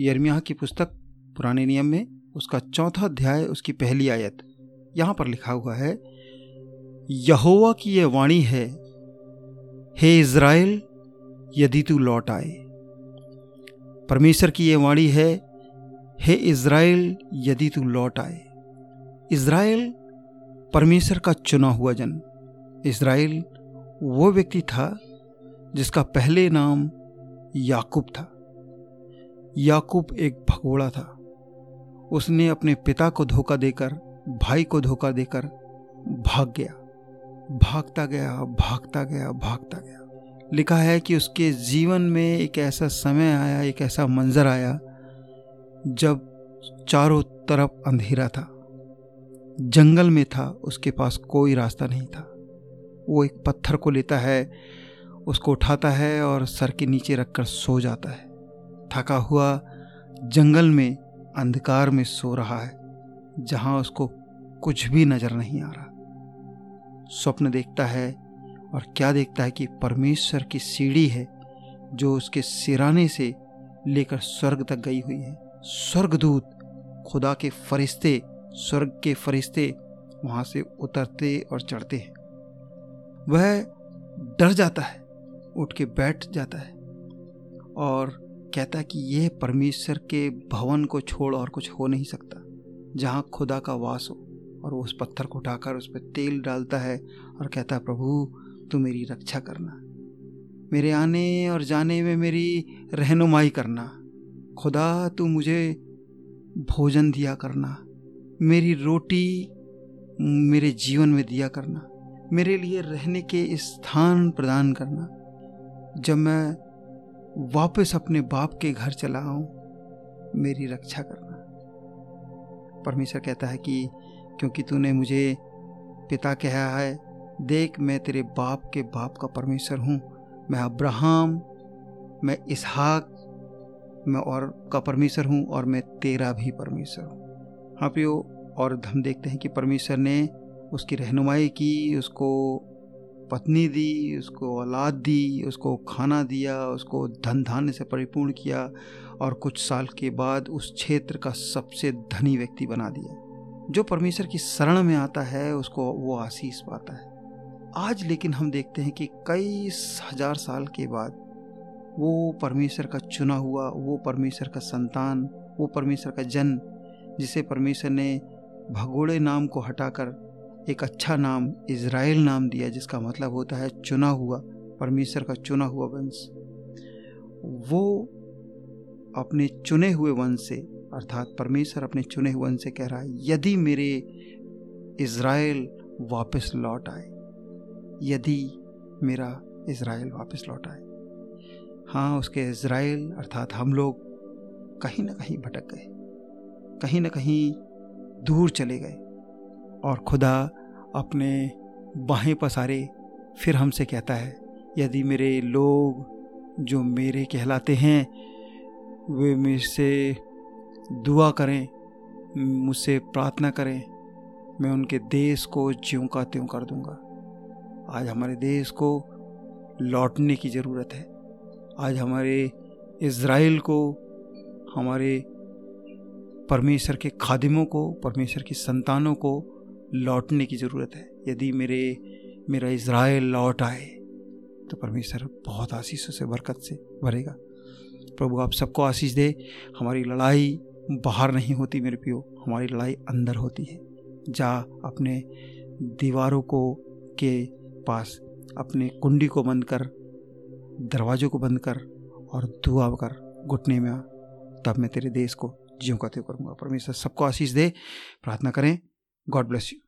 यर्मिया की पुस्तक पुराने नियम में उसका चौथा अध्याय, उसकी पहली आयत, यहाँ पर लिखा हुआ है, यहोवा की यह वाणी है, हे इज़राइल, यदि तू लौट आए। परमेश्वर की यह वाणी है, हे इज़राइल, यदि तू लौट आए। इज़राइल परमेश्वर का चुना हुआ जन। इज़राइल वो व्यक्ति था जिसका पहले नाम याकूब था। याकूब एक भगोड़ा था। उसने अपने पिता को धोखा देकर, भाई को धोखा देकर भाग गया। भागता गया भागता गया भागता गया। लिखा है कि उसके जीवन में एक ऐसा समय आया, एक ऐसा मंजर आया, जब चारों तरफ़ अंधेरा था। जंगल में था, उसके पास कोई रास्ता नहीं था। वो एक पत्थर को लेता है, उसको उठाता है और सर के नीचे रखकर सो जाता है। थका हुआ जंगल में, अंधकार में सो रहा है, जहाँ उसको कुछ भी नज़र नहीं आ रहा। स्वप्न देखता है और क्या देखता है कि परमेश्वर की सीढ़ी है, जो उसके सिराने से लेकर स्वर्ग तक गई हुई है। स्वर्गदूत खुदा के फरिश्ते, स्वर्ग के फरिश्ते वहाँ से उतरते और चढ़ते हैं। वह डर जाता है, उठ के बैठ जाता है और कहता कि यह परमेश्वर के भवन को छोड़ और कुछ हो नहीं सकता, जहाँ खुदा का वास हो। और वो उस पत्थर को उठाकर उस पर तेल डालता है और कहता है, प्रभु, तू मेरी रक्षा करना। मेरे आने और जाने में मेरी रहनुमाई करना। खुदा, तू मुझे भोजन दिया करना। मेरी रोटी मेरे जीवन में दिया करना। मेरे लिए रहने के स्थान प्रदान करना। जब मैं वापस अपने बाप के घर चला आऊँ, मेरी रक्षा करना। परमेश्वर कहता है कि क्योंकि तूने मुझे पिता कहा है, देख मैं तेरे बाप के बाप का परमेश्वर हूँ। मैं अब्राहम, मैं इसहाक, मैं और का परमेश्वर हूँ और मैं तेरा भी परमेश्वर हूँ। हाँ पियो और हम देखते हैं कि परमेश्वर ने उसकी रहनुमाई की, उसको पत्नी दी, उसको औलाद दी, उसको खाना दिया, उसको धन धान्य से परिपूर्ण किया और कुछ साल के बाद उस क्षेत्र का सबसे धनी व्यक्ति बना दिया। जो परमेश्वर की शरण में आता है, उसको वो आशीष पाता है। आज लेकिन हम देखते हैं कि कई हज़ार साल के बाद वो परमेश्वर का चुना हुआ, वो परमेश्वर का संतान, वो परमेश्वर का जन, जिसे परमेश्वर ने भगोड़े नाम को हटाकर एक अच्छा नाम, इज़राइल नाम दिया, जिसका मतलब होता है चुना हुआ, परमेश्वर का चुना हुआ वंश। वो अपने चुने हुए वंश से, अर्थात परमेश्वर अपने चुने हुए वंश से कह रहा है, यदि मेरे इज़राइल वापस लौट आए, यदि मेरा इज़राइल वापस लौट आए। हाँ उसके इज़राइल, अर्थात हम लोग कहीं ना कहीं भटक गए, कहीं ना कहीं दूर चले गए, और खुदा अपने बाहें पसारे, फिर हमसे कहता है, यदि मेरे लोग जो मेरे कहलाते हैं, वे मुझसे दुआ करें, मुझसे प्रार्थना करें, मैं उनके देश को ज्यों का त्यों कर दूँगा। आज हमारे देश को लौटने की ज़रूरत है। आज हमारे इज़राइल को, हमारे परमेश्वर के खादिमों को, परमेश्वर की संतानों को लौटने की ज़रूरत है। यदि मेरे, मेरा इसराइल लौट आए तो परमेश्वर बहुत आशीषों से, बरकत से भरेगा। प्रभु, आप सबको आशीष दे। हमारी लड़ाई बाहर नहीं होती मेरे पियो हमारी लड़ाई अंदर होती है। जा अपने दीवारों को, के पास अपने कुंडी को बंद कर, दरवाजों को बंद कर और दुआ कर घुटने में आ। तब मैं तेरे देश को ज्यों का त्यों करूँगा। परमेश्वर, सबको आशीष दे। प्रार्थना करें। God bless you.